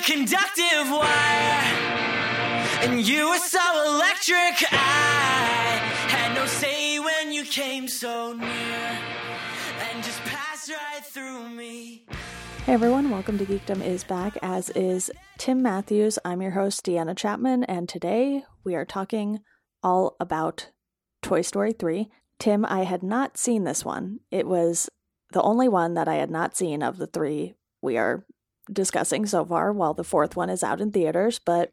conductive wire. And you were so electric, I had no say when you came so near and just passed right through me. Hey everyone, welcome to Geekdom is Back, as is Tim Matthews. I'm your host, Deanna Chapman, and today we are talking all about Toy Story 3. Tim, I had not seen this one. It was the only one that I had not seen of the three we are discussing so far, while the fourth one is out in theaters, but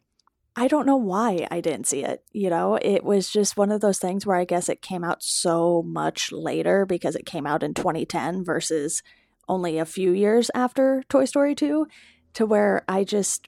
I don't know why I didn't see it. You know, it was just one of those things where I guess it came out so much later because it came out in 2010 versus only a few years after Toy Story 2, to where I just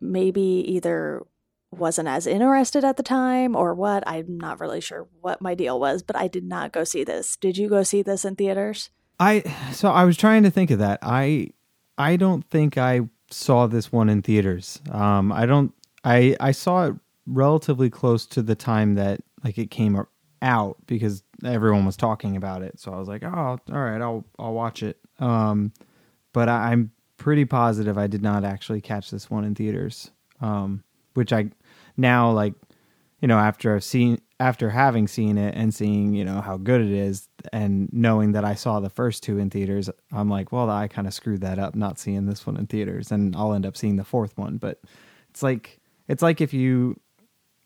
maybe either wasn't as interested at the time or what. I'm not really sure what my deal was, but I did not go see this. Did you go see this in theaters? I so I was trying to think of that. I I don't think I saw this one in theaters. Um, I don't. I I saw it relatively close to the time that like it came out because everyone was talking about it. So I was like, oh, all right, I'll I'll watch it. Um, but I, I'm pretty positive I did not actually catch this one in theaters. Um, which I now like you know after I've seen after having seen it and seeing you know how good it is and knowing that I saw the first two in theaters, I'm like, well, I kind of screwed that up not seeing this one in theaters, and I'll end up seeing the fourth one. But it's like it's like if you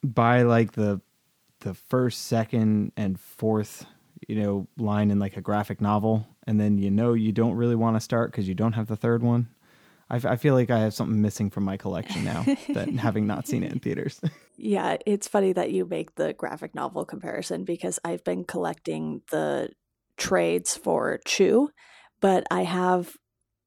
buy like the the first, second, and fourth you know line in like a graphic novel, and then you know you don't really want to start because you don't have the third one. I, f- I feel like I have something missing from my collection now that having not seen it in theaters. Yeah, it's funny that you make the graphic novel comparison because I've been collecting the trades for Chew, but I have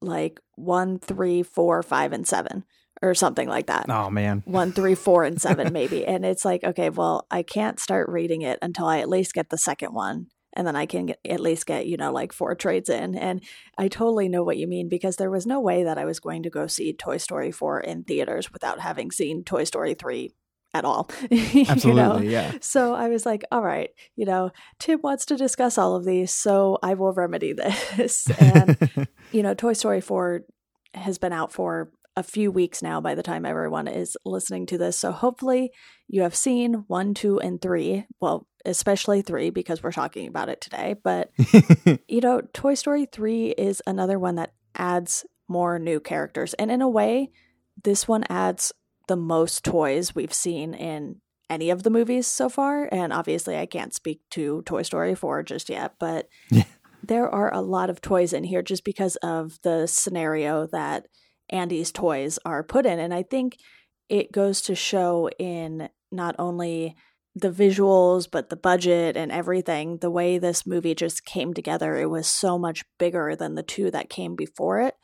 like one, three, four, five, and seven or something like that. Oh man. One, three, four, and seven, maybe. And it's like, okay, well, I can't start reading it until I at least get the second one. And then I can get, at least get, you know, like four trades in. And I totally know what you mean because there was no way that I was going to go see Toy Story 4 in theaters without having seen Toy Story 3 at all. Absolutely, you know? yeah. So I was like, all right, you know, Tim wants to discuss all of these, so I will remedy this. and, you know, Toy Story 4 has been out for a few weeks now by the time everyone is listening to this. So hopefully you have seen one, two, and three. Well, especially three because we're talking about it today. But, you know, Toy Story 3 is another one that adds more new characters. And in a way, this one adds the most toys we've seen in any of the movies so far. And obviously, I can't speak to Toy Story 4 just yet, but Yeah. there are a lot of toys in here just because of the scenario that Andy's toys are put in. And I think it goes to show in not only the visuals, but the budget and everything, the way this movie just came together. It was so much bigger than the two that came before it,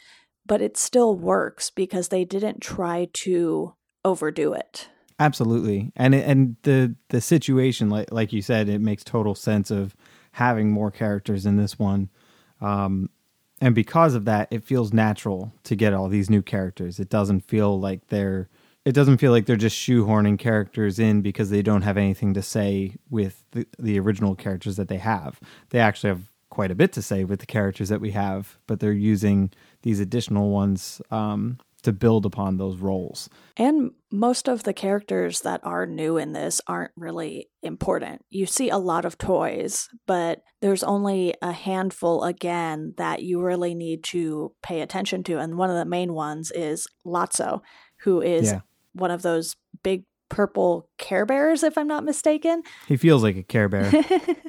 but it still works because they didn't try to overdo it. Absolutely, and and the the situation, like like you said, it makes total sense of having more characters in this one, um, and because of that, it feels natural to get all these new characters. It doesn't feel like they're it doesn't feel like they're just shoehorning characters in because they don't have anything to say with the, the original characters that they have. They actually have quite a bit to say with the characters that we have, but they're using these additional ones um, to build upon those roles. And most of the characters that are new in this aren't really important. You see a lot of toys, but there's only a handful again that you really need to pay attention to. And one of the main ones is Lotso, who is Yeah. one of those big purple Care Bears, if I'm not mistaken. He feels like a Care Bear.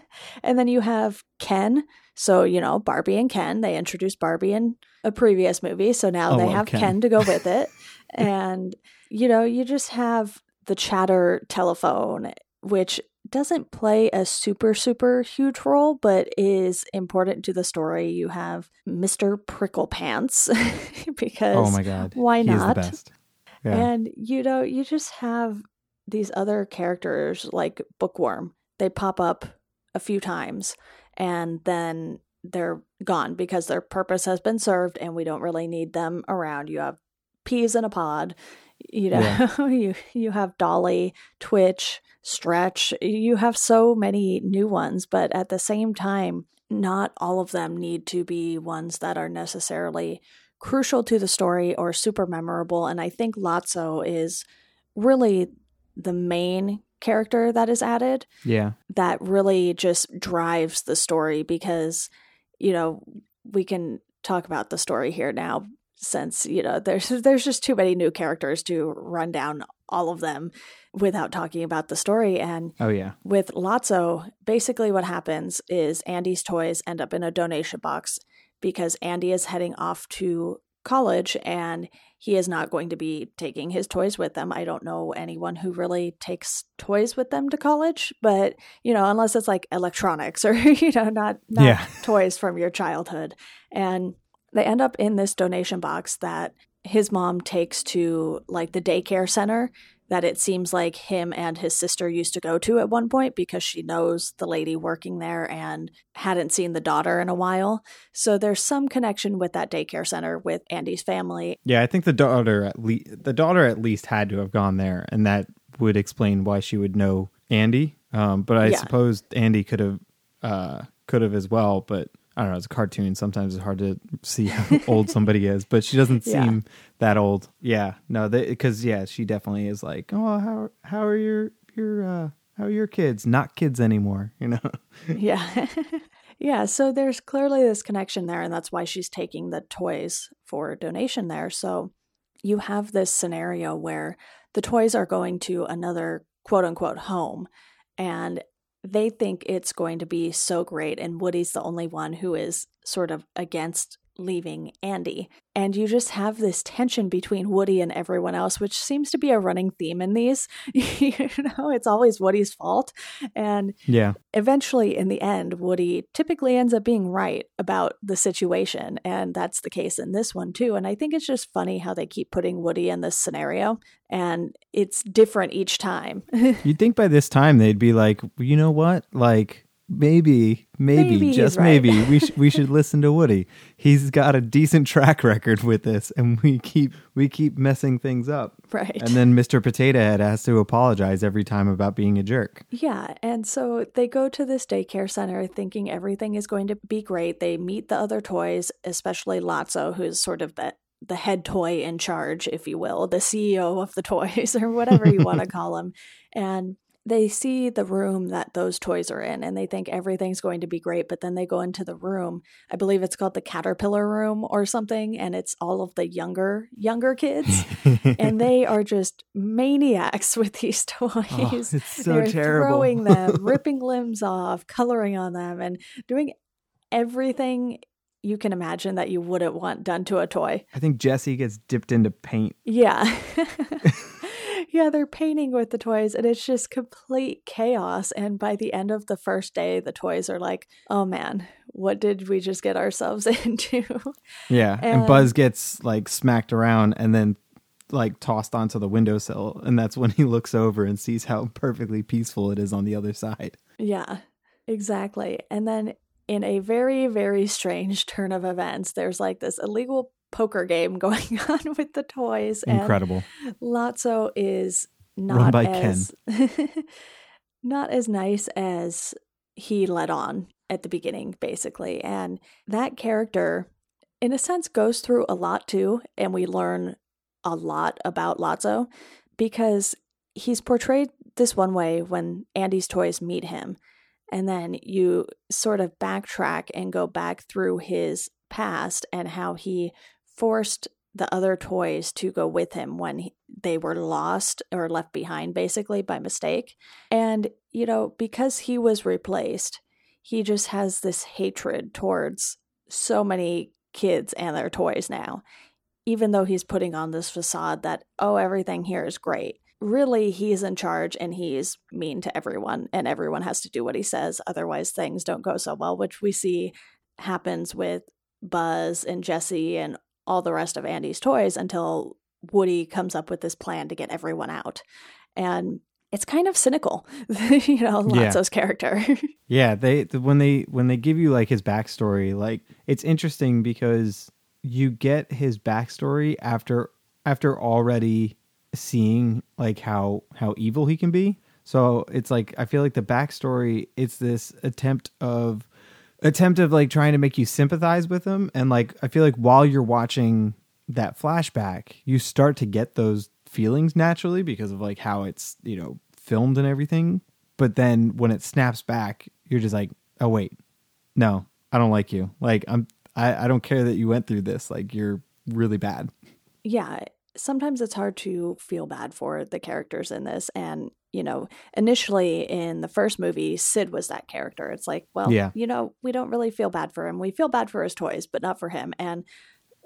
and then you have Ken. So, you know, Barbie and Ken, they introduced Barbie in a previous movie. So now I they love have Ken. Ken. to go with it. and, you know, you just have the chatter telephone, which doesn't play a super, super huge role, but is important to the story. You have Mr. Prickle Pants oh because oh my god, why he not? the best. Yeah. And you know, you just have these other characters like Bookworm. They pop up a few times and then they're gone because their purpose has been served and we don't really need them around. You have peas in a pod, you know, Yeah. you you have Dolly, Twitch, Stretch. You have so many new ones, but at the same time, not all of them need to be ones that are necessarily crucial to the story or super memorable. And I think Lotso is really the main character that is added Yeah. that really just drives the story because, you know, we can talk about the story here now since, you know, there's there's just too many new characters to run down all of them without talking about the story. And Oh yeah. with Lotso, basically what happens is Andy's toys end up in a donation box because Andy is heading off to college and he is not going to be taking his toys with them. I don't know anyone who really takes toys with them to college, but you know, unless it's like electronics or you know, not not Yeah. toys from your childhood. And they end up in this donation box that his mom takes to like the daycare center that it seems like him and his sister used to go to at one point because she knows the lady working there and hadn't seen the daughter in a while. So there's some connection with that daycare center with Andy's family. Yeah, I think the daughter at least the daughter at least had to have gone there, and that would explain why she would know Andy. Um, but I Yeah. suppose Andy could have uh, could have as well. But I don't know. It's a cartoon. Sometimes it's hard to see how old somebody is. But she doesn't Yeah. seem that old. Yeah, no, because yeah, she definitely is like, oh, how how are your your uh, how are your kids? Not kids anymore. You know. Yeah. yeah. So there's clearly this connection there, and that's why she's taking the toys for donation there. So you have this scenario where the toys are going to another quote unquote home, and they think it's going to be so great. And Woody's the only one who is sort of against leaving Andy. And you just have this tension between Woody and everyone else, which seems to be a running theme in these. you know, it's always Woody's fault. And yeah. eventually in the end woody typically ends up being right about the situation and that's the case in this one too and i think it's just funny how they keep putting woody in this scenario and it's different each time You'd think by this time they'd be like, you know what? Like maybe, maybe, Maybe just right. maybe we sh- we should listen to Woody. He's got a decent track record with this, and we keep we keep messing things up. right And then Mr. Potato Head has to apologize every time about being a jerk. Yeah, and so they go to this daycare center thinking everything is going to be great. They meet the other toys, especially Lotso, who's sort of the the head toy in charge, if you will, the CEO of the toys or whatever you want to call him. And they see the room that those toys are in and they think everything's going to be great, but then they go into the room. I believe it's called the caterpillar room or something and it's all of the younger younger kids and they are just maniacs with these oh, toys. Oh, it's so They're terrible. throwing them, ripping limbs off, coloring on them, and doing everything you can imagine that you wouldn't want done to a toy. I think Jesse gets dipped into paint. Yeah. Yeah, they're painting with the toys, and it's just complete chaos. And by the end of the first day, the toys are like, oh man, what did we just get ourselves into? Yeah, and, And- Buzz gets like smacked around and then like tossed onto the windowsill, and that's when he looks over and sees how perfectly peaceful it is on the other side. Yeah, exactly. And then in a very, very strange turn of events, there's like this illegal poker game going on with the toys. Incredible. And Lotso is not as not as nice as he let on at the beginning, basically. And that character, in a sense, goes through a lot too, and we learn a lot about Lotso because he's portrayed this one way when Andy's toys meet him. And then you sort of backtrack and go back through his past and how he forced the other toys to go with him when he, they were lost or left behind, basically by mistake. And, you know, because he was replaced, he just has this hatred towards so many kids and their toys now. Even though he's putting on this facade that, oh, everything here is great really he's in charge and he's mean to everyone and everyone has to do what he says otherwise things don't go so well which we see happens with buzz and jesse and all the rest of andy's toys until woody comes up with this plan to get everyone out and it's kind of cynical you know Yeah. lotso's character Yeah, they when they when they give you like his backstory, like it's interesting because you get his backstory after after already seeing like how how evil he can be. So it's like I feel like the backstory it's this attempt of attempt of like trying to make you sympathize with him and like I feel like while you're watching that flashback, you start to get those feelings naturally because of like how it's, you know, filmed and everything. But then when it snaps back, you're just like, "Oh wait. No, I don't like you. Like I'm I I don't care that you went through this. Like you're really bad." yeah, sometimes it's hard to feel bad for the characters in this. And, you know, initially in the first movie, Sid was that character. It's like, well, Yeah. you know, we don't really feel bad for him. We feel bad for his toys, but not for him. And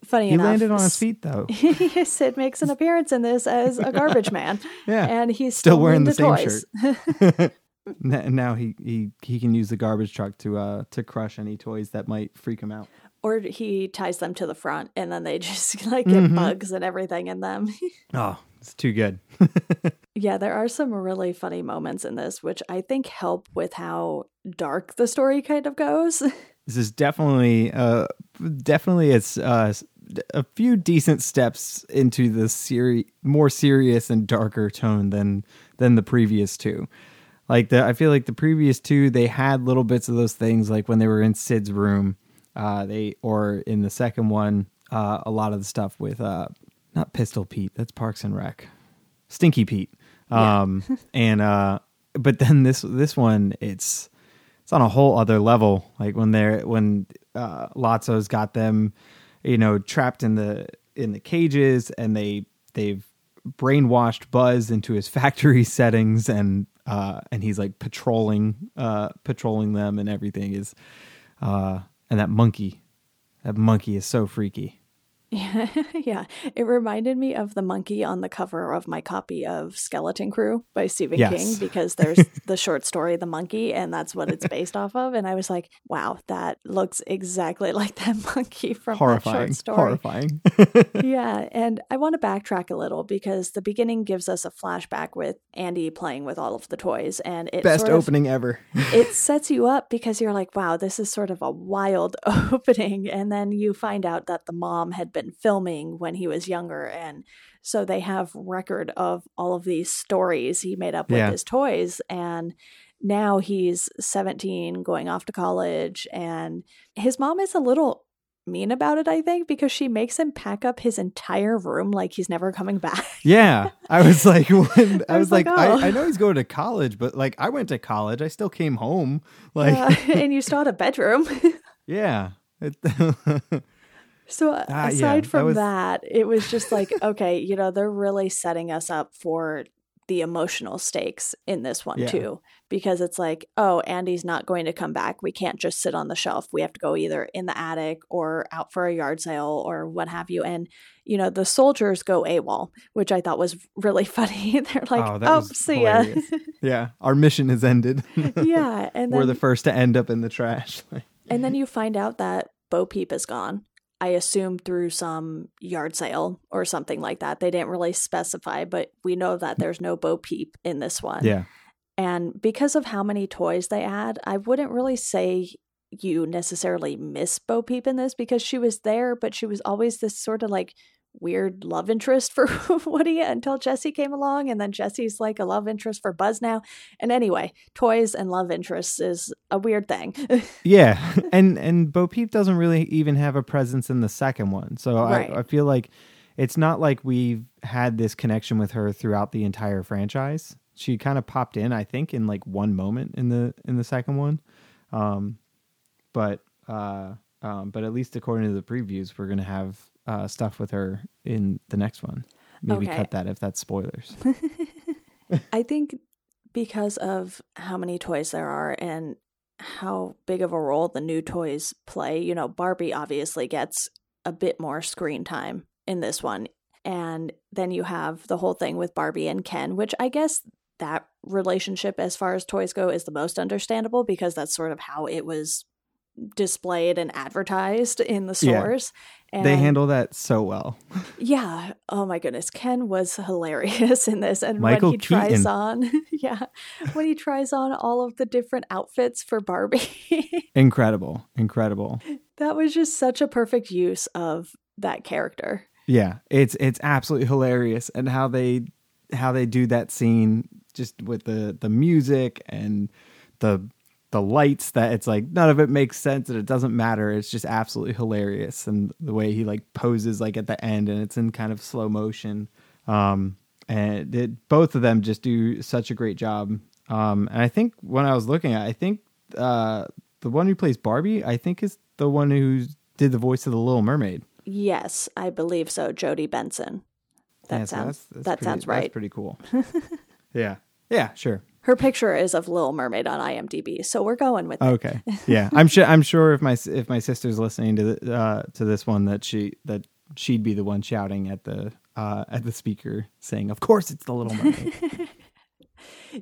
funny He enough, he landed on his feet though. Sid makes an appearance in this as a garbage man. Yeah. And he's Still still, wearing into the same toys. shirt. Now he, he he can use the garbage truck to uh to crush any toys that might freak him out. or he ties them to the front and then they just like get Mhm. bugs and everything in them. Oh, it's too good. Yeah, there are some really funny moments in this, which I think help with how dark the story kind of goes. this is definitely uh definitely it's uh a few decent steps into the seri- more serious and darker tone than than the previous two like the i feel like the previous two they had little bits of those things like when they were in sid's room uh they or in the second one uh a lot of the stuff with uh not pistol pete that's parks and rec stinky pete um and uh but then this this one it's it's on a whole other level. Like when they're when uh, Lotso's got them, you know, trapped in the in the cages, and they they've brainwashed Buzz into his factory settings, and uh, and he's like patrolling uh, patrolling them, and everything is, uh, and that monkey, that monkey is so freaky. yeah, it reminded me of the monkey on the cover of my copy of Skeleton Crew by Stephen Yes. King because there's the short story The Monkey and that's what it's based off of and I was like, wow, that looks exactly like that monkey from horrifying, that short story. horrifying. yeah, and I want to backtrack a little because the beginning gives us a flashback with Andy playing with all of the toys and it Best sort of- opening ever. it sets you up because you're like, wow, this is sort of a wild opening. And then you find out that the mom had been filming when he was younger. And so they have record of all of these stories he made up with Yeah. his toys. And now he's 17, going off to college. And his mom is a little mean about it, I think, because she makes him pack up his entire room like he's never coming back. Yeah, I was like, when, I, I was was like, like, oh. I, I know he's going to college, but like, I went to college. I still came home. Like, Uh, and you still had a bedroom. yeah, It- So uh, Ah, yeah, aside that from was- that, it was just like, okay, you know, they're really setting us up for the emotional stakes in this one Yeah. too. Because it's like, oh, Andy's not going to come back. We can't just sit on the shelf. We have to go either in the attic or out for a yard sale or what have you. And, you know, the soldiers go AWOL, which I thought was really funny. They're like, Oh, oh, that see ya. yeah, our mission has ended. yeah. And then We're the first to end up in the trash. And then you find out that Bo Peep is gone. I assume through some yard sale or something like that. They didn't really specify, but we know that there's no Bo Peep in this one. yeah, And because of how many toys they add, I wouldn't really say you necessarily miss Bo Peep in this because she was there, but she was always this sort of like weird love interest for Woody until Jesse came along. And then Jesse's like a love interest for Buzz now. And anyway, toys and love interests is a weird thing. yeah, and and Bo Peep doesn't really even have a presence in the second one, so Right. I, I feel like it's not like we've had this connection with her throughout the entire franchise. She kind of popped in, I think, in like one moment in the in the second one, um, but uh, um, but at least according to the previews, we're gonna have uh, stuff with her in the next one. Maybe Okay. cut that if that's spoilers. I think because of how many toys there are and how big of a role the new toys play, you know, Barbie obviously gets a bit more screen time in this one. And then you have the whole thing with Barbie and Ken, which I guess that relationship, as far as toys go, is the most understandable because that's sort of how it was displayed and advertised in the Yeah. stores. And they handle that so well. yeah. Oh my goodness. Ken was hilarious in this. And Michael when he tries on, yeah, when he tries on all of the different outfits for Barbie, Incredible, incredible. that was just such a perfect use of that character. Yeah, it's it's absolutely hilarious, and how they how they do that scene just with the the music and the the lights that it's like none of it makes sense and it doesn't matter. It's just absolutely hilarious. And the way he like poses like at the end and it's in kind of slow motion. Um, and it, both of them just do such a great job. Um, and I think when I was looking at, I think uh, the one who plays Barbie, I think is the one who did the voice of the Little Mermaid. Yes, I believe so. Jodi Benson. That Yeah, so sounds that's- that's that pretty- sounds That's right. pretty cool. yeah. Yeah, sure. Her picture is of Little Mermaid on IMDb, so we're going with it. Okay. Yeah. I'm sure I'm sure if my if my sister's listening to the, uh to this one that she that she'd be the one shouting at the uh at the speaker saying, "Of course it's the little mermaid."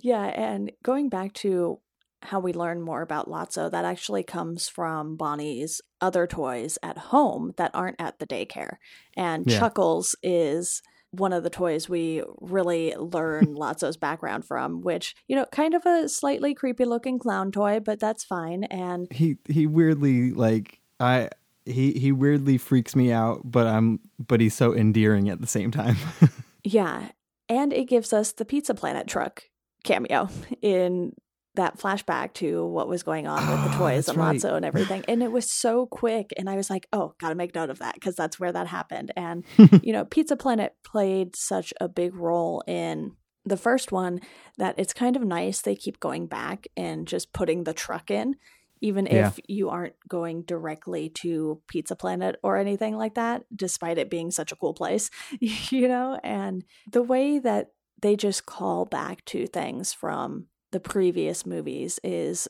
Yeah, and going back to how we learn more about Lotso, that actually comes from Bonnie's other toys at home that aren't at the daycare. And Yeah. Chuckles is one of the toys we really learn Lotso's background from, which, you know, kind of a slightly creepy looking clown toy, but that's fine. And he he weirdly like I he he weirdly freaks me out, but I'm but he's so endearing at the same time. yeah, and it gives us the Pizza Planet truck cameo in that flashback to what was going on with the Oh, toys and right. Lotso and everything. And it was so quick. And I was like, oh, got to make note of that because that's where that happened. And, you know, Pizza Planet played such a big role in the first one that it's kind of nice they keep going back and just putting the truck in. Even Yeah. if you aren't going directly to Pizza Planet or anything like that, despite it being such a cool place, you know? And the way that they just call back to things from the previous movies is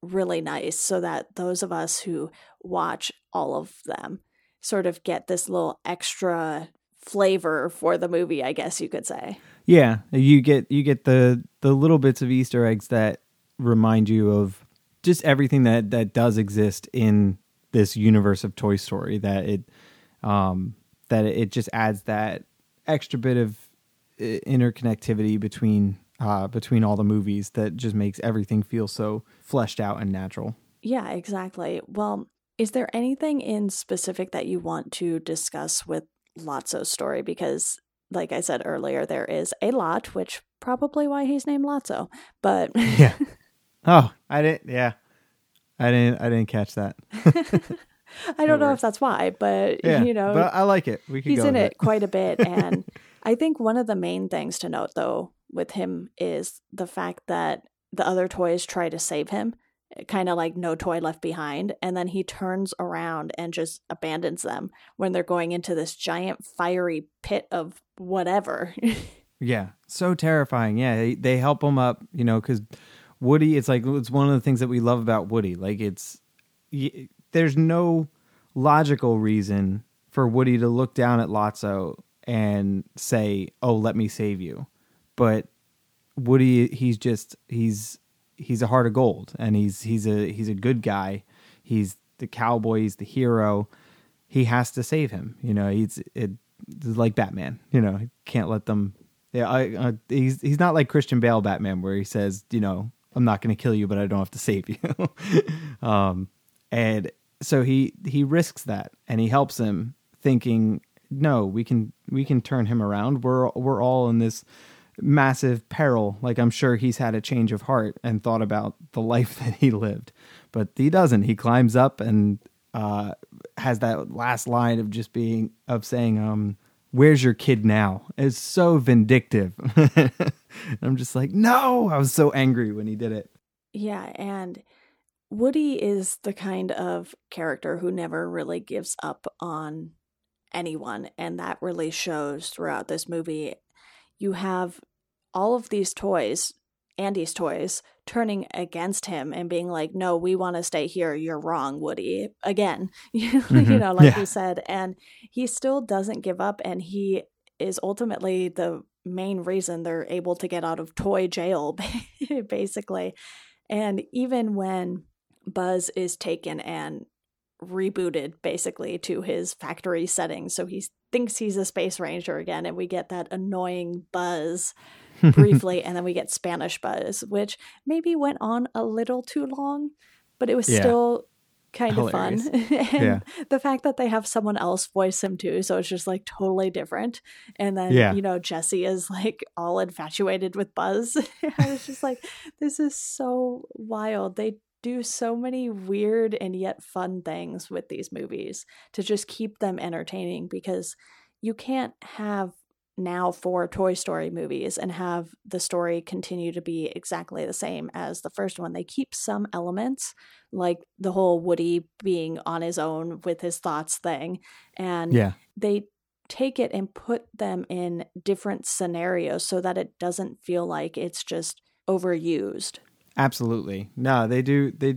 really nice so that those of us who watch all of them sort of get this little extra flavor for the movie i guess you could say yeah, you get you get the the little bits of Easter eggs that remind you of just everything that that does exist in this universe of Toy Story. That it um that it just adds that extra bit of uh, interconnectivity between uh between all the movies that just makes everything feel so fleshed out and natural. yeah exactly well is there anything in specific that you want to discuss with lotso's story because like i said earlier there is a lot which probably why he's named lotso but Yeah. oh, I didn't. Yeah, I didn't. I didn't catch that. I don't know if that's why, but Yeah, you know, but I like it. We could he's in it quite a bit. And I think one of the main things to note, though, with him is the fact that the other toys try to save him, kind of like no toy left behind. And then he turns around and just abandons them when they're going into this giant fiery pit of whatever. Yeah, so terrifying. Yeah, they, help him up, you know, because Woody. It's like it's one of the things that we love about Woody. Like it's there's no logical reason for Woody to look down at Lotso and say, "Oh, let me save you," but Woody, he's just he's he's a heart of gold, and he's he's a he's a good guy. He's the cowboy. He's the hero. He has to save him. You know, he's it, it's like Batman. You know, he can't let them. Yeah, I, he's he's not like Christian Bale Batman, where he says, you know, I'm not going to kill you, but I don't have to save you. um, and so he he risks that, and he helps him, thinking, no, we can we can turn him around. We're we're all in this massive peril. Like I'm sure he's had a change of heart and thought about the life that he lived, but he doesn't. He climbs up and uh, has that last line of just being of saying, um, "Where's your kid now?" It's so vindictive. I'm just like, no. I was so angry when he did it. Yeah, and Woody is the kind of character who never really gives up on anyone, and that really shows throughout this movie. You have all of these toys, Andy's toys, turning against him and being like, "No, we want to stay here. You're wrong, Woody." Again, you Mhm. know, like Yeah. you said, and he still doesn't give up, and he is ultimately the main reason they're able to get out of toy jail, basically. And even when Buzz is taken and rebooted basically to his factory settings, so he thinks he's a space ranger again, and we get that annoying Buzz briefly, and then we get Spanish Buzz, which maybe went on a little too long, but it was Yeah. still kind of fun. and Yeah. the fact that they have someone else voice him too, so it's just like totally different. And then, Yeah. you know, Jesse is like all infatuated with Buzz. I was just like, this is so wild. They do so many weird and yet fun things with these movies to just keep them entertaining because you can't have now four Toy Story movies and have the story continue to be exactly the same as the first one. They keep some elements, like the whole Woody being on his own with his thoughts thing, and Yeah. they take it and put them in different scenarios so that it doesn't feel like it's just overused. Absolutely. No, they do they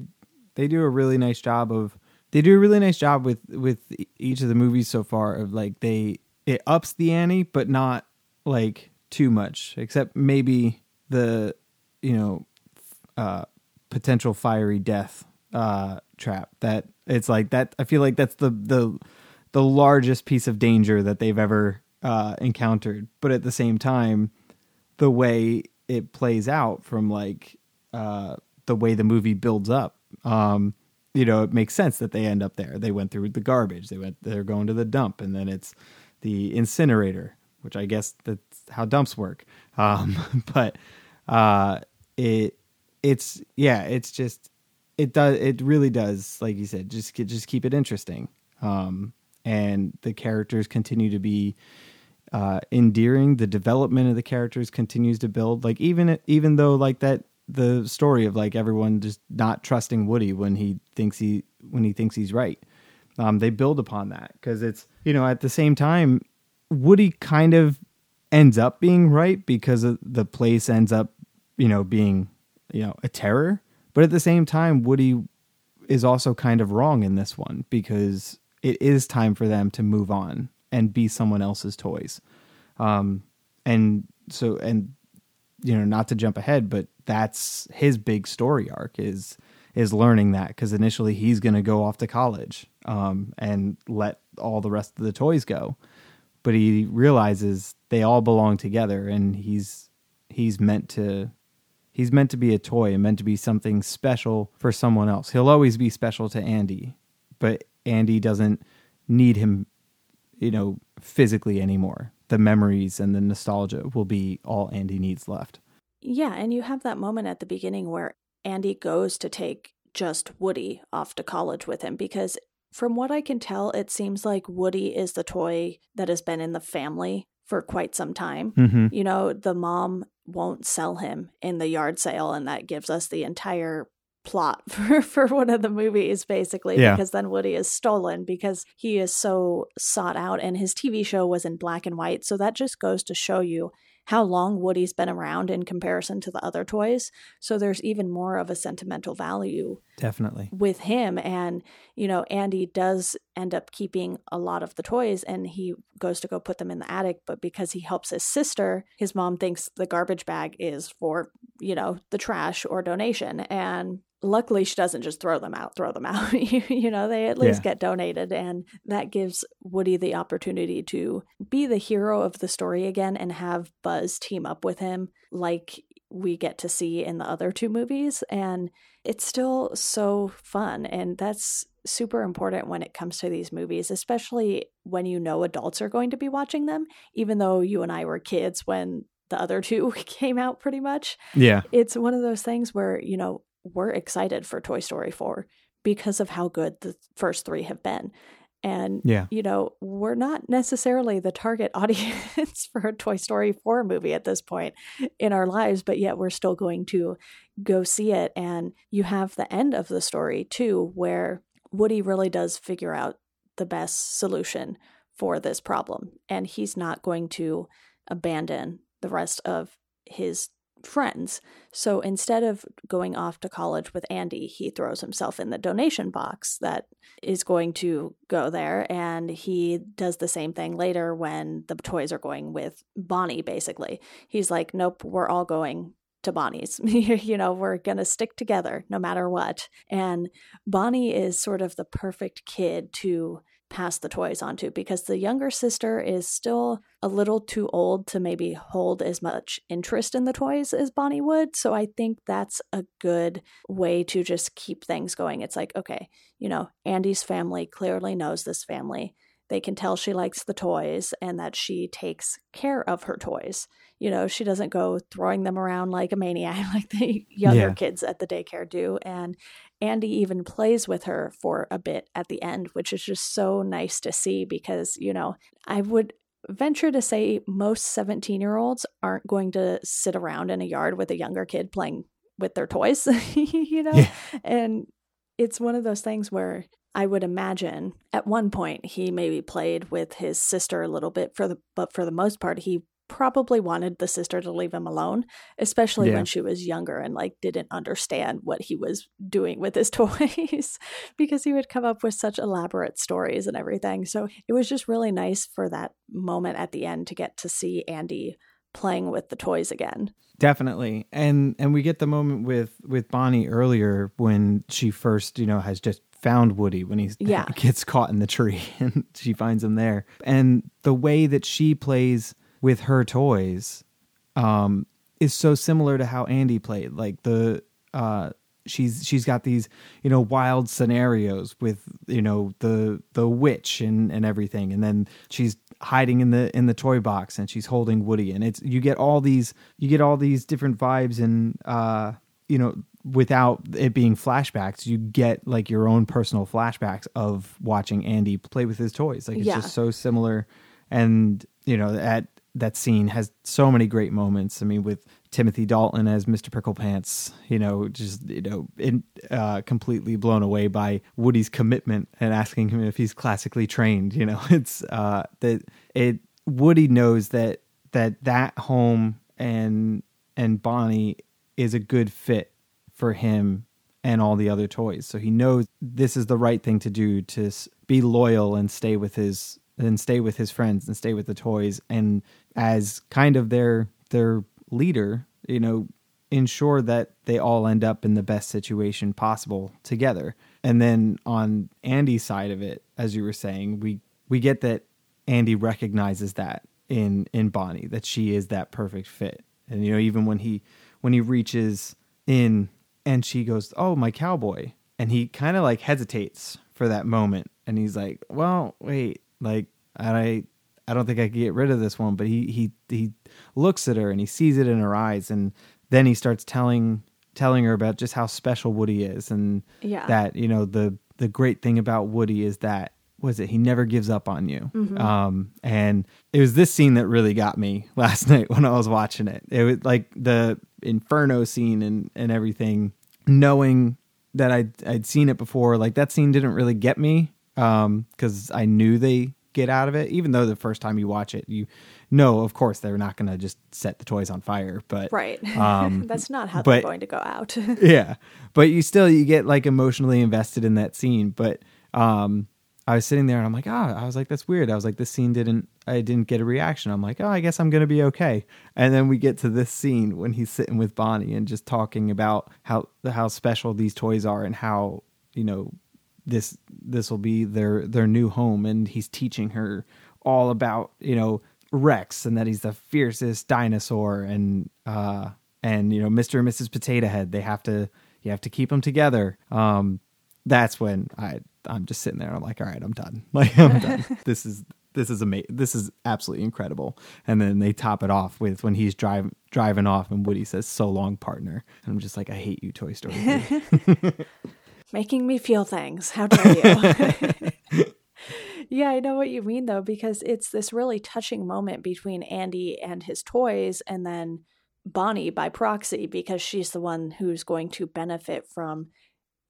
they do a really nice job of they do a really nice job with with each of the movies so far of like they it ups the ante but not like too much except maybe the you know uh potential fiery death uh trap that it's like that I feel like that's the the the largest piece of danger that they've ever uh encountered but at the same time the way it plays out from like uh the way the movie builds up um you know it makes sense that they end up there they went through the garbage they went they're going to the dump and then it's the incinerator which i guess that's how dumps work um but uh it it's yeah it's just it does it really does like you said just just keep it interesting um and the characters continue to be uh, endearing. The development of the characters continues to build. Like even even though like that the story of like everyone just not trusting Woody when he thinks he when he thinks he's right. Um, they build upon that because it's you know at the same time Woody kind of ends up being right because the place ends up you know being you know a terror, but at the same time Woody is also kind of wrong in this one because it is time for them to move on and be someone else's toys. Um, and so, and you know, not to jump ahead, but that's his big story arc is is learning that because initially he's going to go off to college um, and let all the rest of the toys go, but he realizes they all belong together, and he's he's meant to he's meant to be a toy and meant to be something special for someone else. He'll always be special to Andy, but Andy doesn't need him you know, physically anymore. The memories and the nostalgia will be all Andy needs left. Yeah, and you have that moment at the beginning where Andy goes to take just Woody off to college with him because from what I can tell, it seems like Woody is the toy that has been in the family for quite some time. Mm-hmm. You know, the mom won't sell him in the yard sale, and that gives us the entire plot for, for one of the movies, basically, Yeah. because then Woody is stolen because he is so sought out, and his TV show was in black and white. So that just goes to show you how long Woody's been around in comparison to the other toys. So there's even more of a sentimental value Definitely. with him and you know andy does end up keeping a lot of the toys and he goes to go put them in the attic but because he helps his sister his mom thinks the garbage bag is for you know the trash or donation and luckily she doesn't just throw them out throw them out you know they at least Yeah. get donated and that gives woody the opportunity to be the hero of the story again and have buzz team up with him like we get to see in the other two movies and it's still so fun and that's super important when it comes to these movies especially when you know adults are going to be watching them even though you and I were kids when the other two came out pretty much Yeah. it's one of those things where you know we're excited for Toy Story 4 because of how good the first 3 have been. And Yeah. you know we're not necessarily the target audience for a Toy Story 4 movie at this point in our lives but yet we're still going to go see it. And you have the end of the story too where Woody really does figure out the best solution for this problem. And he's not going to abandon the rest of his friends. So instead of going off to college with Andy, he throws himself in the donation box that is going to go there. And he does the same thing later when the toys are going with Bonnie, basically. He's like, nope, we're all going to Bonnie's. you know, we're going to stick together no matter what. And Bonnie is sort of the perfect kid to pass the toys on to because the younger sister is still a little too old to maybe hold as much interest in the toys as Bonnie would. So I think that's a good way to just keep things going. It's like, okay, you know, Andy's family clearly knows this family. They can tell she likes the toys and that she takes care of her toys. You know, she doesn't go throwing them around like a maniac like the younger Yeah. kids at the daycare do. And Andy even plays with her for a bit at the end, which is just so nice to see because, you know, I would venture to say most 17 year olds aren't going to sit around in a yard with a younger kid playing with their toys, you know? Yeah. And it's one of those things where I would imagine at one point he maybe played with his sister a little bit for the but for the most part he probably wanted the sister to leave him alone, especially Yeah. when she was younger and like didn't understand what he was doing with his toys because he would come up with such elaborate stories and everything. So it was just really nice for that moment at the end to get to see Andy playing with the toys again. Definitely. And and we get the moment with with Bonnie earlier when she first, you know, has just found Woody when he Yeah. gets caught in the tree and she finds him there. And the way that she plays with her toys um is so similar to how Andy played. Like the uh she's she's got these, you know, wild scenarios with, you know, the the witch and and everything. And then she's hiding in the in the toy box and she's holding Woody and it's you get all these you get all these different vibes and uh you know without it being flashbacks you get like your own personal flashbacks of watching Andy play with his toys. Like it's Yeah. just so similar. And you know that that scene has so many great moments. I mean with timothy dalton as mr pricklepants you know just you know in, uh, completely blown away by woody's commitment and asking him if he's classically trained you know. It's uh that it woody knows that that that home and and bonnie is a good fit for him and all the other toys. So he knows this is the right thing to do to be loyal and stay with his and stay with his friends and stay with the toys and as kind of their their leader, you know, ensure that they all end up in the best situation possible together. And then on Andy's side of it, as you were saying, we we get that Andy recognizes that in in Bonnie that she is that perfect fit. And you know, even when he when he reaches in and she goes, "Oh, my cowboy," and he kind of like hesitates for that moment, and he's like, "Well, wait, like I I don't think I can get rid of this one." But he he he looks at her and he sees it in her eyes, and then he starts telling telling her about just how special Woody is, and Yeah. that you know the the great thing about Woody is that was it? He never gives up on you. Um and it was this scene that really got me last night when i was watching it. It was like the inferno scene and and everything knowing that i'd i'd seen it before like that scene didn't really get me um because i knew they get out of it even though the first time you watch it you know of course they're not gonna just set the toys on fire but Right. um That's not how they're going to go out. yeah but you still you get like emotionally invested in that scene but um i was sitting there and i'm like oh i was like that's weird. I was like this scene didn't i didn't get a reaction. I'm like oh i guess i'm gonna be okay. And then we get to this scene when he's sitting with bonnie and just talking about how how special these toys are and how you know this this will be their their new home. And he's teaching her all about you know rex and that he's the fiercest dinosaur and uh and you know mr and mrs potato head. They have to you have to keep them together. Um that's when i i'm just sitting there and i'm like all right i'm done. Like i'm done. This is this is amazing this is absolutely incredible. And then they top it off with when he's driving driving off and woody says so long partner. And i'm just like i hate you toy story Making me feel things. How dare you? yeah, I know what you mean though, because it's this really touching moment between Andy and his toys and then Bonnie by proxy, because she's the one who's going to benefit from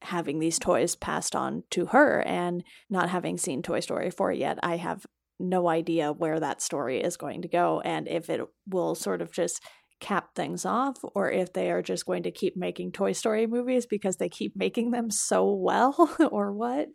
having these toys passed on to her and not having seen Toy Story 4 yet. I have no idea where that story is going to go and if it will sort of just cap things off or if they are just going to keep making Toy Story movies because they keep making them so well or what.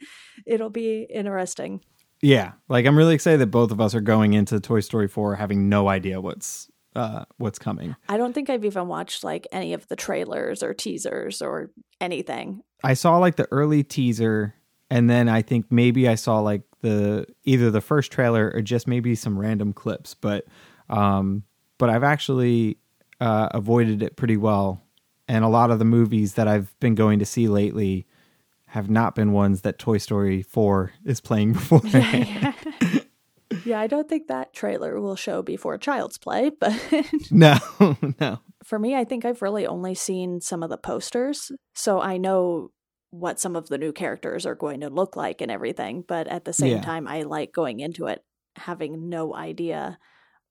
It'll be interesting. yeah like i'm really excited that both of us are going into toy story 4 having no idea what's uh what's coming I don't think I've even watched like any of the trailers or teasers or anything. I saw like the early teaser and then I think maybe I saw like the either the first trailer or just maybe some random clips, but um but I've actually uh avoided it pretty well and a lot of the movies that I've been going to see lately have not been ones that Toy Story 4 is playing before. yeah, yeah, I don't think that trailer will show before Child's Play, but no, no. for me, I think I've really only seen some of the posters, so I know what some of the new characters are going to look like and everything. But at the same Yeah. time, I like going into it having no idea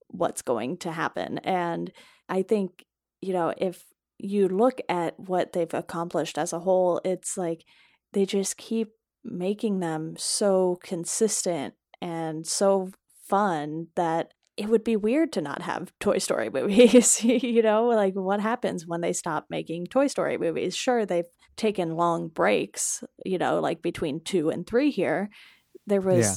what's going to happen. And I think, you know, if you look at what they've accomplished as a whole, it's like they just keep making them so consistent and so fun that it would be weird to not have Toy Story movies. you know, like what happens when they stop making Toy Story movies? Sure, they've taken long breaks, you know, like between two and three here. There was, Yeah.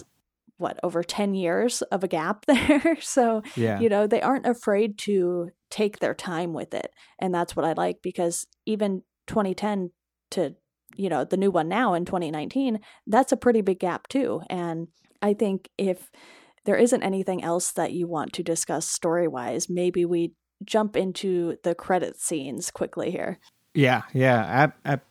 what, over 10 years of a gap there. so, Yeah. you know, they aren't afraid to take their time with it. And that's what I like because even 2010 to, you know, the new one now in 2019, that's a pretty big gap too. And I think if there isn't anything else that you want to discuss story wise, maybe we jump into the credit scenes quickly here. Yeah, yeah, ab- ab-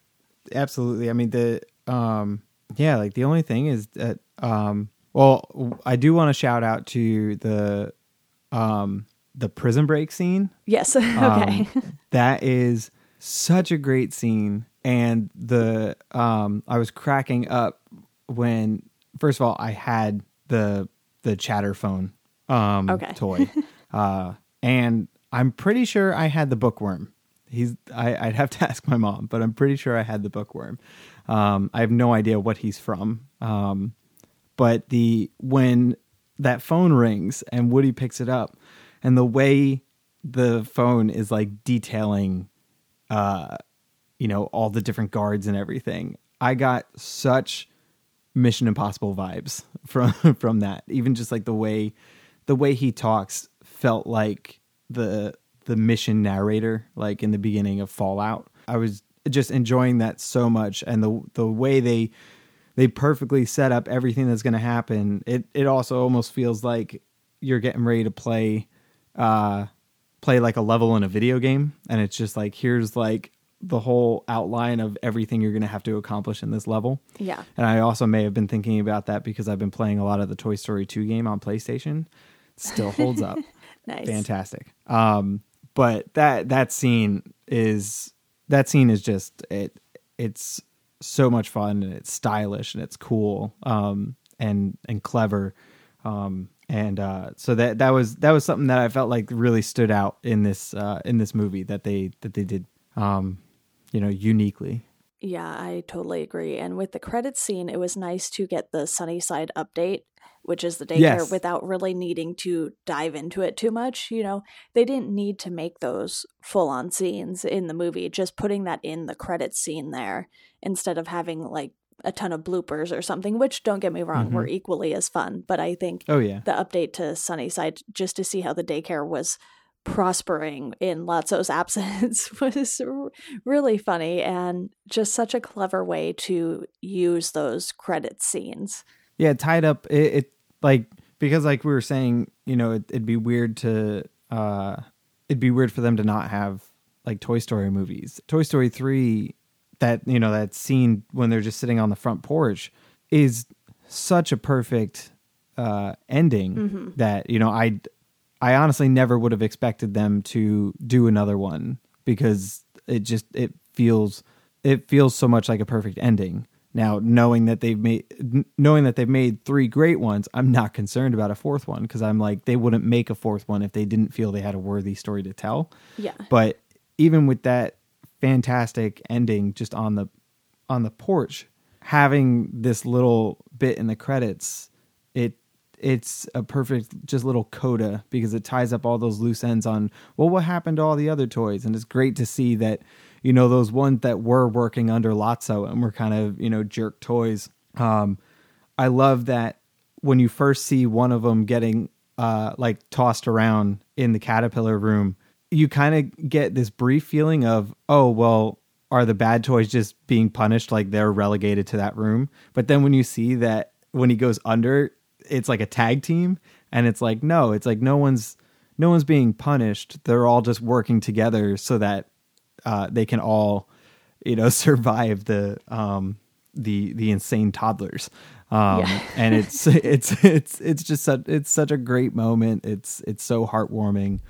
absolutely. I mean, the um, yeah, like the only thing is that um, well, I do want to shout out to the um the prison break scene. Yes. okay. Um, that is such a great scene, and the um, I was cracking up when first of all I had the the chatter phone um Okay. toy, uh, and I'm pretty sure I had the bookworm. He's I, I'd have to ask my mom, but I'm pretty sure I had the bookworm. Um, I have no idea what he's from. Um, but the when that phone rings and Woody picks it up, and the way the phone is like detailing, uh, you know, all the different guards and everything, I got such Mission Impossible vibes from from that. Even just like the way the way he talks felt like the the mission narrator, like in the beginning of Fallout. I was just enjoying that so much, and the the way they they perfectly set up everything that's going to happen. It it also almost feels like you're getting ready to play uh play like a level in a video game and it's just like here's like the whole outline of everything you're going to have to accomplish in this level. yeah. And I also may have been thinking about that because I've been playing a lot of the Toy Story 2 game on PlayStation. Still holds up. Nice. Fantastic. Um but that that scene is that scene is just it it's so much fun and it's stylish and it's cool um and and clever um and uh so that that was that was something that I felt like really stood out in this uh in this movie that they that they did um you know uniquely Yeah, I totally agree. And with the credit scene, it was nice to get the Sunnyside update, which is the daycare, Yes. without really needing to dive into it too much. You know, they didn't need to make those full on scenes in the movie, just putting that in the credit scene there instead of having like a ton of bloopers or something, which don't get me wrong, were mm-hmm. equally as fun. But I think oh yeah the update to Sunnyside just to see how the daycare was prospering in Lotso's absence was really funny and just such a clever way to use those credit scenes. yeah tied up it, it like because like we were saying you know it, it'd be weird to uh it'd be weird for them to not have like toy story movies toy story 3 that you know that scene when they're just sitting on the front porch is such a perfect uh ending that you know i i honestly never would have expected them to do another one because it just it feels it feels so much like a perfect ending now knowing that they've made knowing that they've made three great ones i'm not concerned about a fourth one because i'm like they wouldn't make a fourth one if they didn't feel they had a worthy story to tell Yeah. but even with that fantastic ending just on the on the porch having this little bit in the credits it it's a perfect just little coda because it ties up all those loose ends on well what happened to all the other toys? And it's great to see that you know those ones that were working under Lotso and were kind of you know jerk toys. Um i love that when you first see one of them getting uh like tossed around in the caterpillar room you kind of get this brief feeling of oh well are the bad toys just being punished like they're relegated to that room? But then when you see that when he goes under it's like a tag team and it's like no it's like no one's no one's being punished they're all just working together so that uh, they can all you know survive the um the the insane toddlers. Um, Yeah. and it's it's it's it's just such it's such a great moment. It's it's so heartwarming.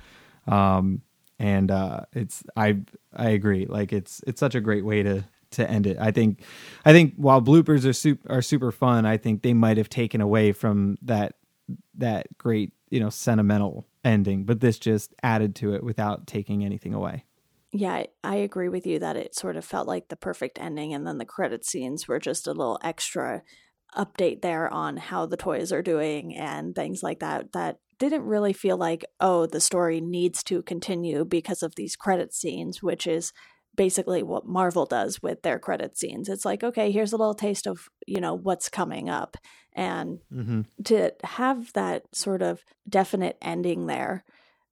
Um, and uh, it's I I agree. Like it's it's such a great way to to end it. I think I think while bloopers are super are super fun, I think they might have taken away from that that great you know sentimental ending, but this just added to it without taking anything away. Yeah, I- I agree with you that it sort of felt like the perfect ending, and then the credit scenes were just a little extra update there on how the toys are doing and things like that. That didn't really feel like, oh, the story needs to continue because of these credit scenes, which is basically what Marvel does with their credit scenes. It's like, okay, here's a little taste of, you know, what's coming up. And Mm-hmm. to have that sort of definite ending there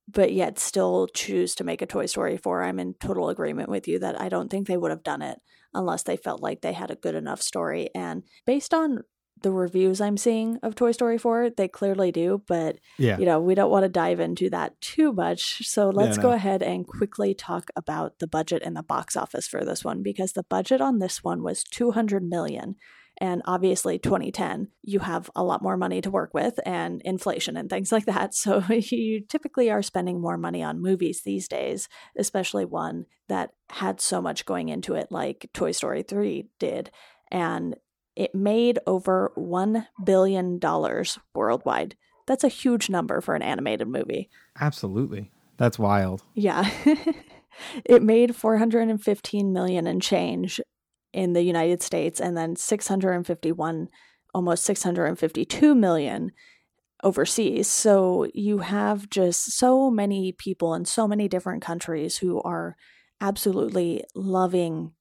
but yet still choose to make a toy story 4 i'm in total agreement with you that i don't think they would have done it unless they felt like they had a good enough story and based on the reviews i'm seeing of toy story 4 they clearly do but Yeah. you know we don't want to dive into that too much so let's go no. ahead and quickly talk about the budget and the box office for this one because the budget on this one was 200 million and obviously 2010 you have a lot more money to work with and inflation and things like that so you typically are spending more money on movies these days especially one that had so much going into it like toy story 3 did and it made over 1 billion dollars worldwide that's a huge number for an animated movie Absolutely. That's wild. yeah. it made 415 million and change in the United States and then 651 almost 652 million overseas. So you have just so many people in so many different countries who are absolutely loving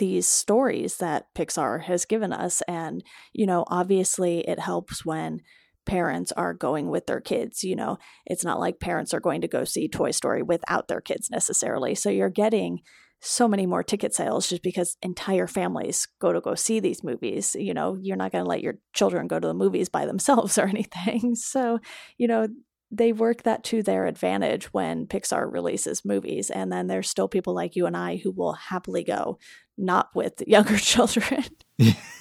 these stories that Pixar has given us and you know obviously it helps when parents are going with their kids you know it's not like parents are going to go see Toy Story without their kids necessarily. So you're getting so many more ticket sales just because entire families go to go see these movies. You know, you're not going to let your children go to the movies by themselves or anything. So, you know, they work that to their advantage when Pixar releases movies. And then there's still people like you and I who will happily go, not with younger children.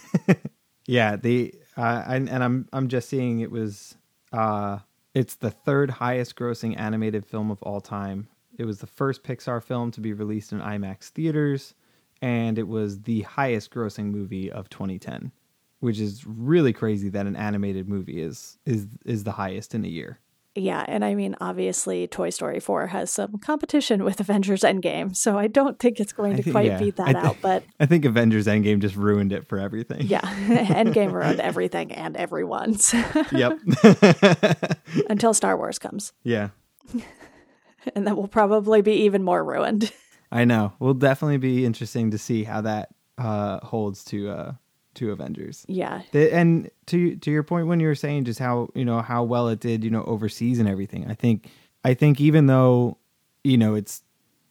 yeah, the uh, and, and I'm I'm just seeing it was uh it's the third highest grossing animated film of all time. It was the first Pixar film to be released in IMAX theaters and it was the highest grossing movie of 2010, which is really crazy that an animated movie is is is the highest in a year. Yeah, and I mean, obviously, Toy Story 4 has some competition with Avengers Endgame, so I don't think it's going to think- quite yeah, beat that I thi- out. But I think Avengers Endgame just ruined it for everything. yeah, Endgame ruined everything and everyone yep. until Star Wars comes, yeah. and that will probably be even more ruined. I know. Will definitely be interesting to see how that uh, holds to uh, to Avengers. Yeah, The, and to to your point when you were saying just how you know how well it did, you know, overseas and everything. I think I think even though you know it's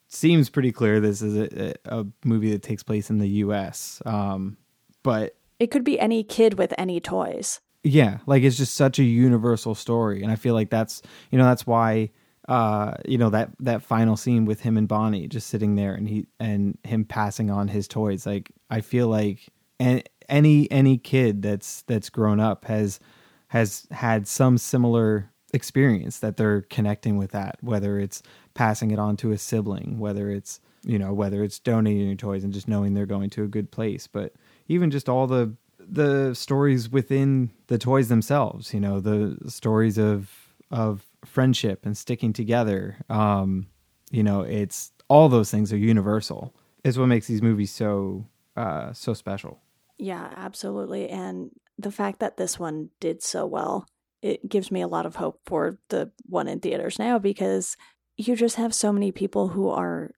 seems pretty clear this is a, a movie that takes place in the U.S. Um, but it could be any kid with any toys. yeah like it's just such a universal story and i feel like that's you know that's why uh you know that that final scene with him and bonnie just sitting there and he and him passing on his toys like i feel like an, any any kid that's that's grown up has has had some similar experience that they're connecting with that whether it's passing it on to a sibling whether it's you know whether it's donating your toys and just knowing they're going to a good place. But even just all the the stories within the toys themselves you know the stories of of friendship and sticking together um you know it's all those things are universal is what makes these movies so uh so special Yeah, absolutely. And the fact that this one did so well, it gives me a lot of hope for the one in theaters now because you just have so many people who are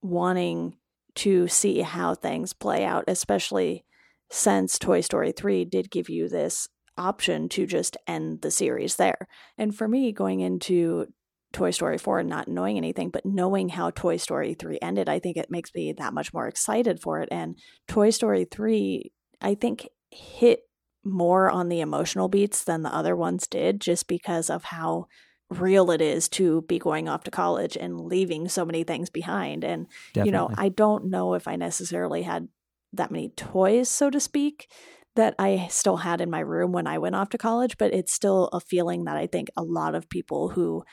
wanting to see how things play out, especially since Toy Story 3 did give you this option to just end the series there. And for me, going into Toy Story 4 and not knowing anything, but knowing how Toy Story 3 ended, I think it makes me that much more excited for it. And Toy Story 3, I think, hit more on the emotional beats than the other ones did, just because of how real it is to be going off to college and leaving so many things behind. And, definitely you know, I don't know if I necessarily had that many toys, so to speak, that I still had in my room when I went off to college, but it's still a feeling that I think a lot of people who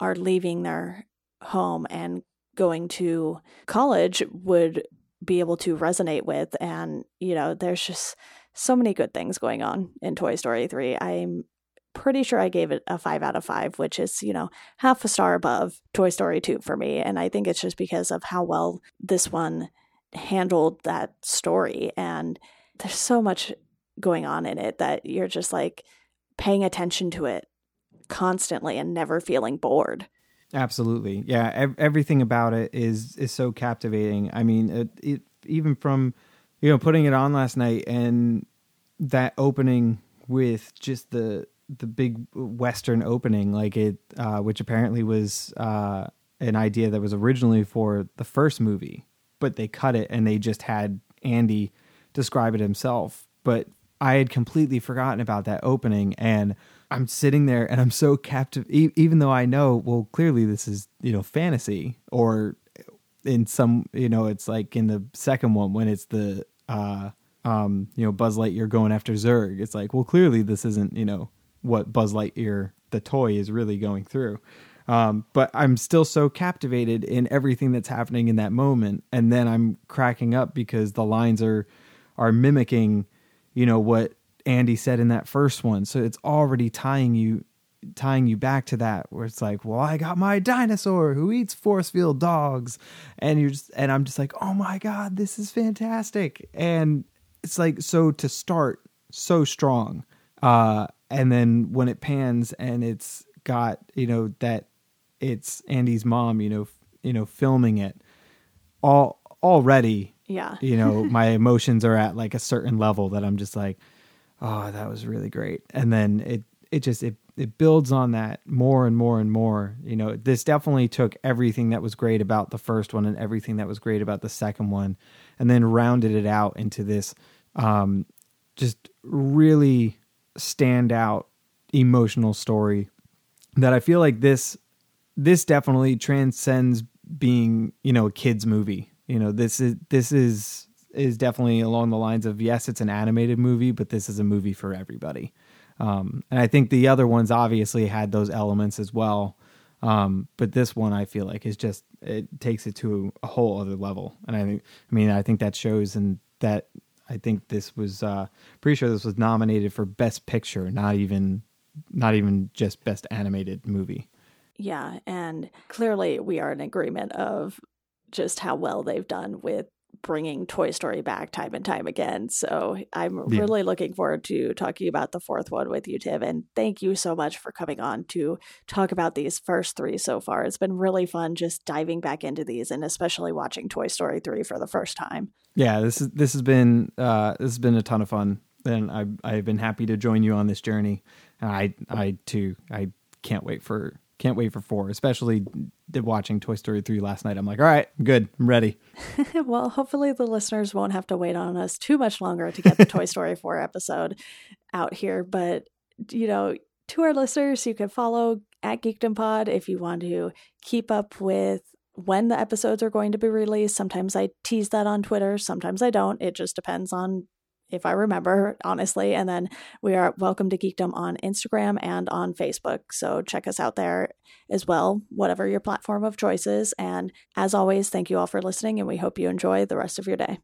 are leaving their home and going to college would be able to resonate with. And, you know, there's just so many good things going on in Toy Story 3. I'm pretty sure I gave it a five out of five, which is, you know, half a star above Toy Story 2 for me. And I think it's just because of how well this one handled that story. And there's so much going on in it that you're just like paying attention to it constantly and never feeling bored. Absolutely, yeah. Ev- everything about it is is so captivating. I mean, it, it, even from you know putting it on last night and that opening with just the the big western opening, like it, uh, which apparently was uh, an idea that was originally for the first movie, but they cut it and they just had Andy describe it himself. But I had completely forgotten about that opening and I'm sitting there and I'm so captive e- even though I know well clearly this is you know fantasy or in some you know it's like in the second one when it's the uh um you know Buzz Lightyear going after Zurg it's like well clearly this isn't you know what Buzz Lightyear the toy is really going through. Um, but I'm still so captivated in everything that's happening in that moment, and then I'm cracking up because the lines are are mimicking you know what Andy said in that first one. So it's already tying you tying you back to that where it's like, well, I got my dinosaur who eats force field dogs. And you're just and I'm just like, oh my God, this is fantastic. And it's like so to start so strong. Uh and then when it pans and it's got, you know, that it's Andy's mom, you know, f- you know, filming it all already Yeah. you know my emotions are at like a certain level that i'm just like oh that was really great. And then it it just it it builds on that more and more and more. You know this definitely took everything that was great about the first one and everything that was great about the second one and then rounded it out into this um just really stand out emotional story that i feel like this this definitely transcends being you know a kids movie. You know this is this is is definitely along the lines of yes it's an animated movie but this is a movie for everybody. Um, and i think the other ones obviously had those elements as well. Um, but this one i feel like is just it takes it to a whole other level. And i think i mean i think that shows and that i think this was uh pretty sure this was nominated for best picture not even not even just best animated movie. Yeah, and clearly we are in agreement of just how well they've done with bringing Toy Story back time and time again. So I'm Yeah. really looking forward to talking about the fourth one with you, Tim. And thank you so much for coming on to talk about these first three so far. It's been really fun just diving back into these and especially watching Toy Story 3 for the first time. yeah this is this has been uh this has been a ton of fun and i i've been happy to join you on this journey and i i too i can't wait for can't wait for four especially did watching toy story 3 last night i'm like all right good i'm ready well, hopefully the listeners won't have to wait on us too much longer to get the Toy Story 4 episode out here. But, you know, to our listeners, you can follow at Geekdom Pod if you want to keep up with when the episodes are going to be released. Sometimes I tease that on Twitter, sometimes I don't. It just depends on if I remember, honestly. And then we are welcome to Geekdom on Instagram and on Facebook. So check us out there as well, whatever your platform of choice is. And as always, thank you all for listening, and we hope you enjoy the rest of your day.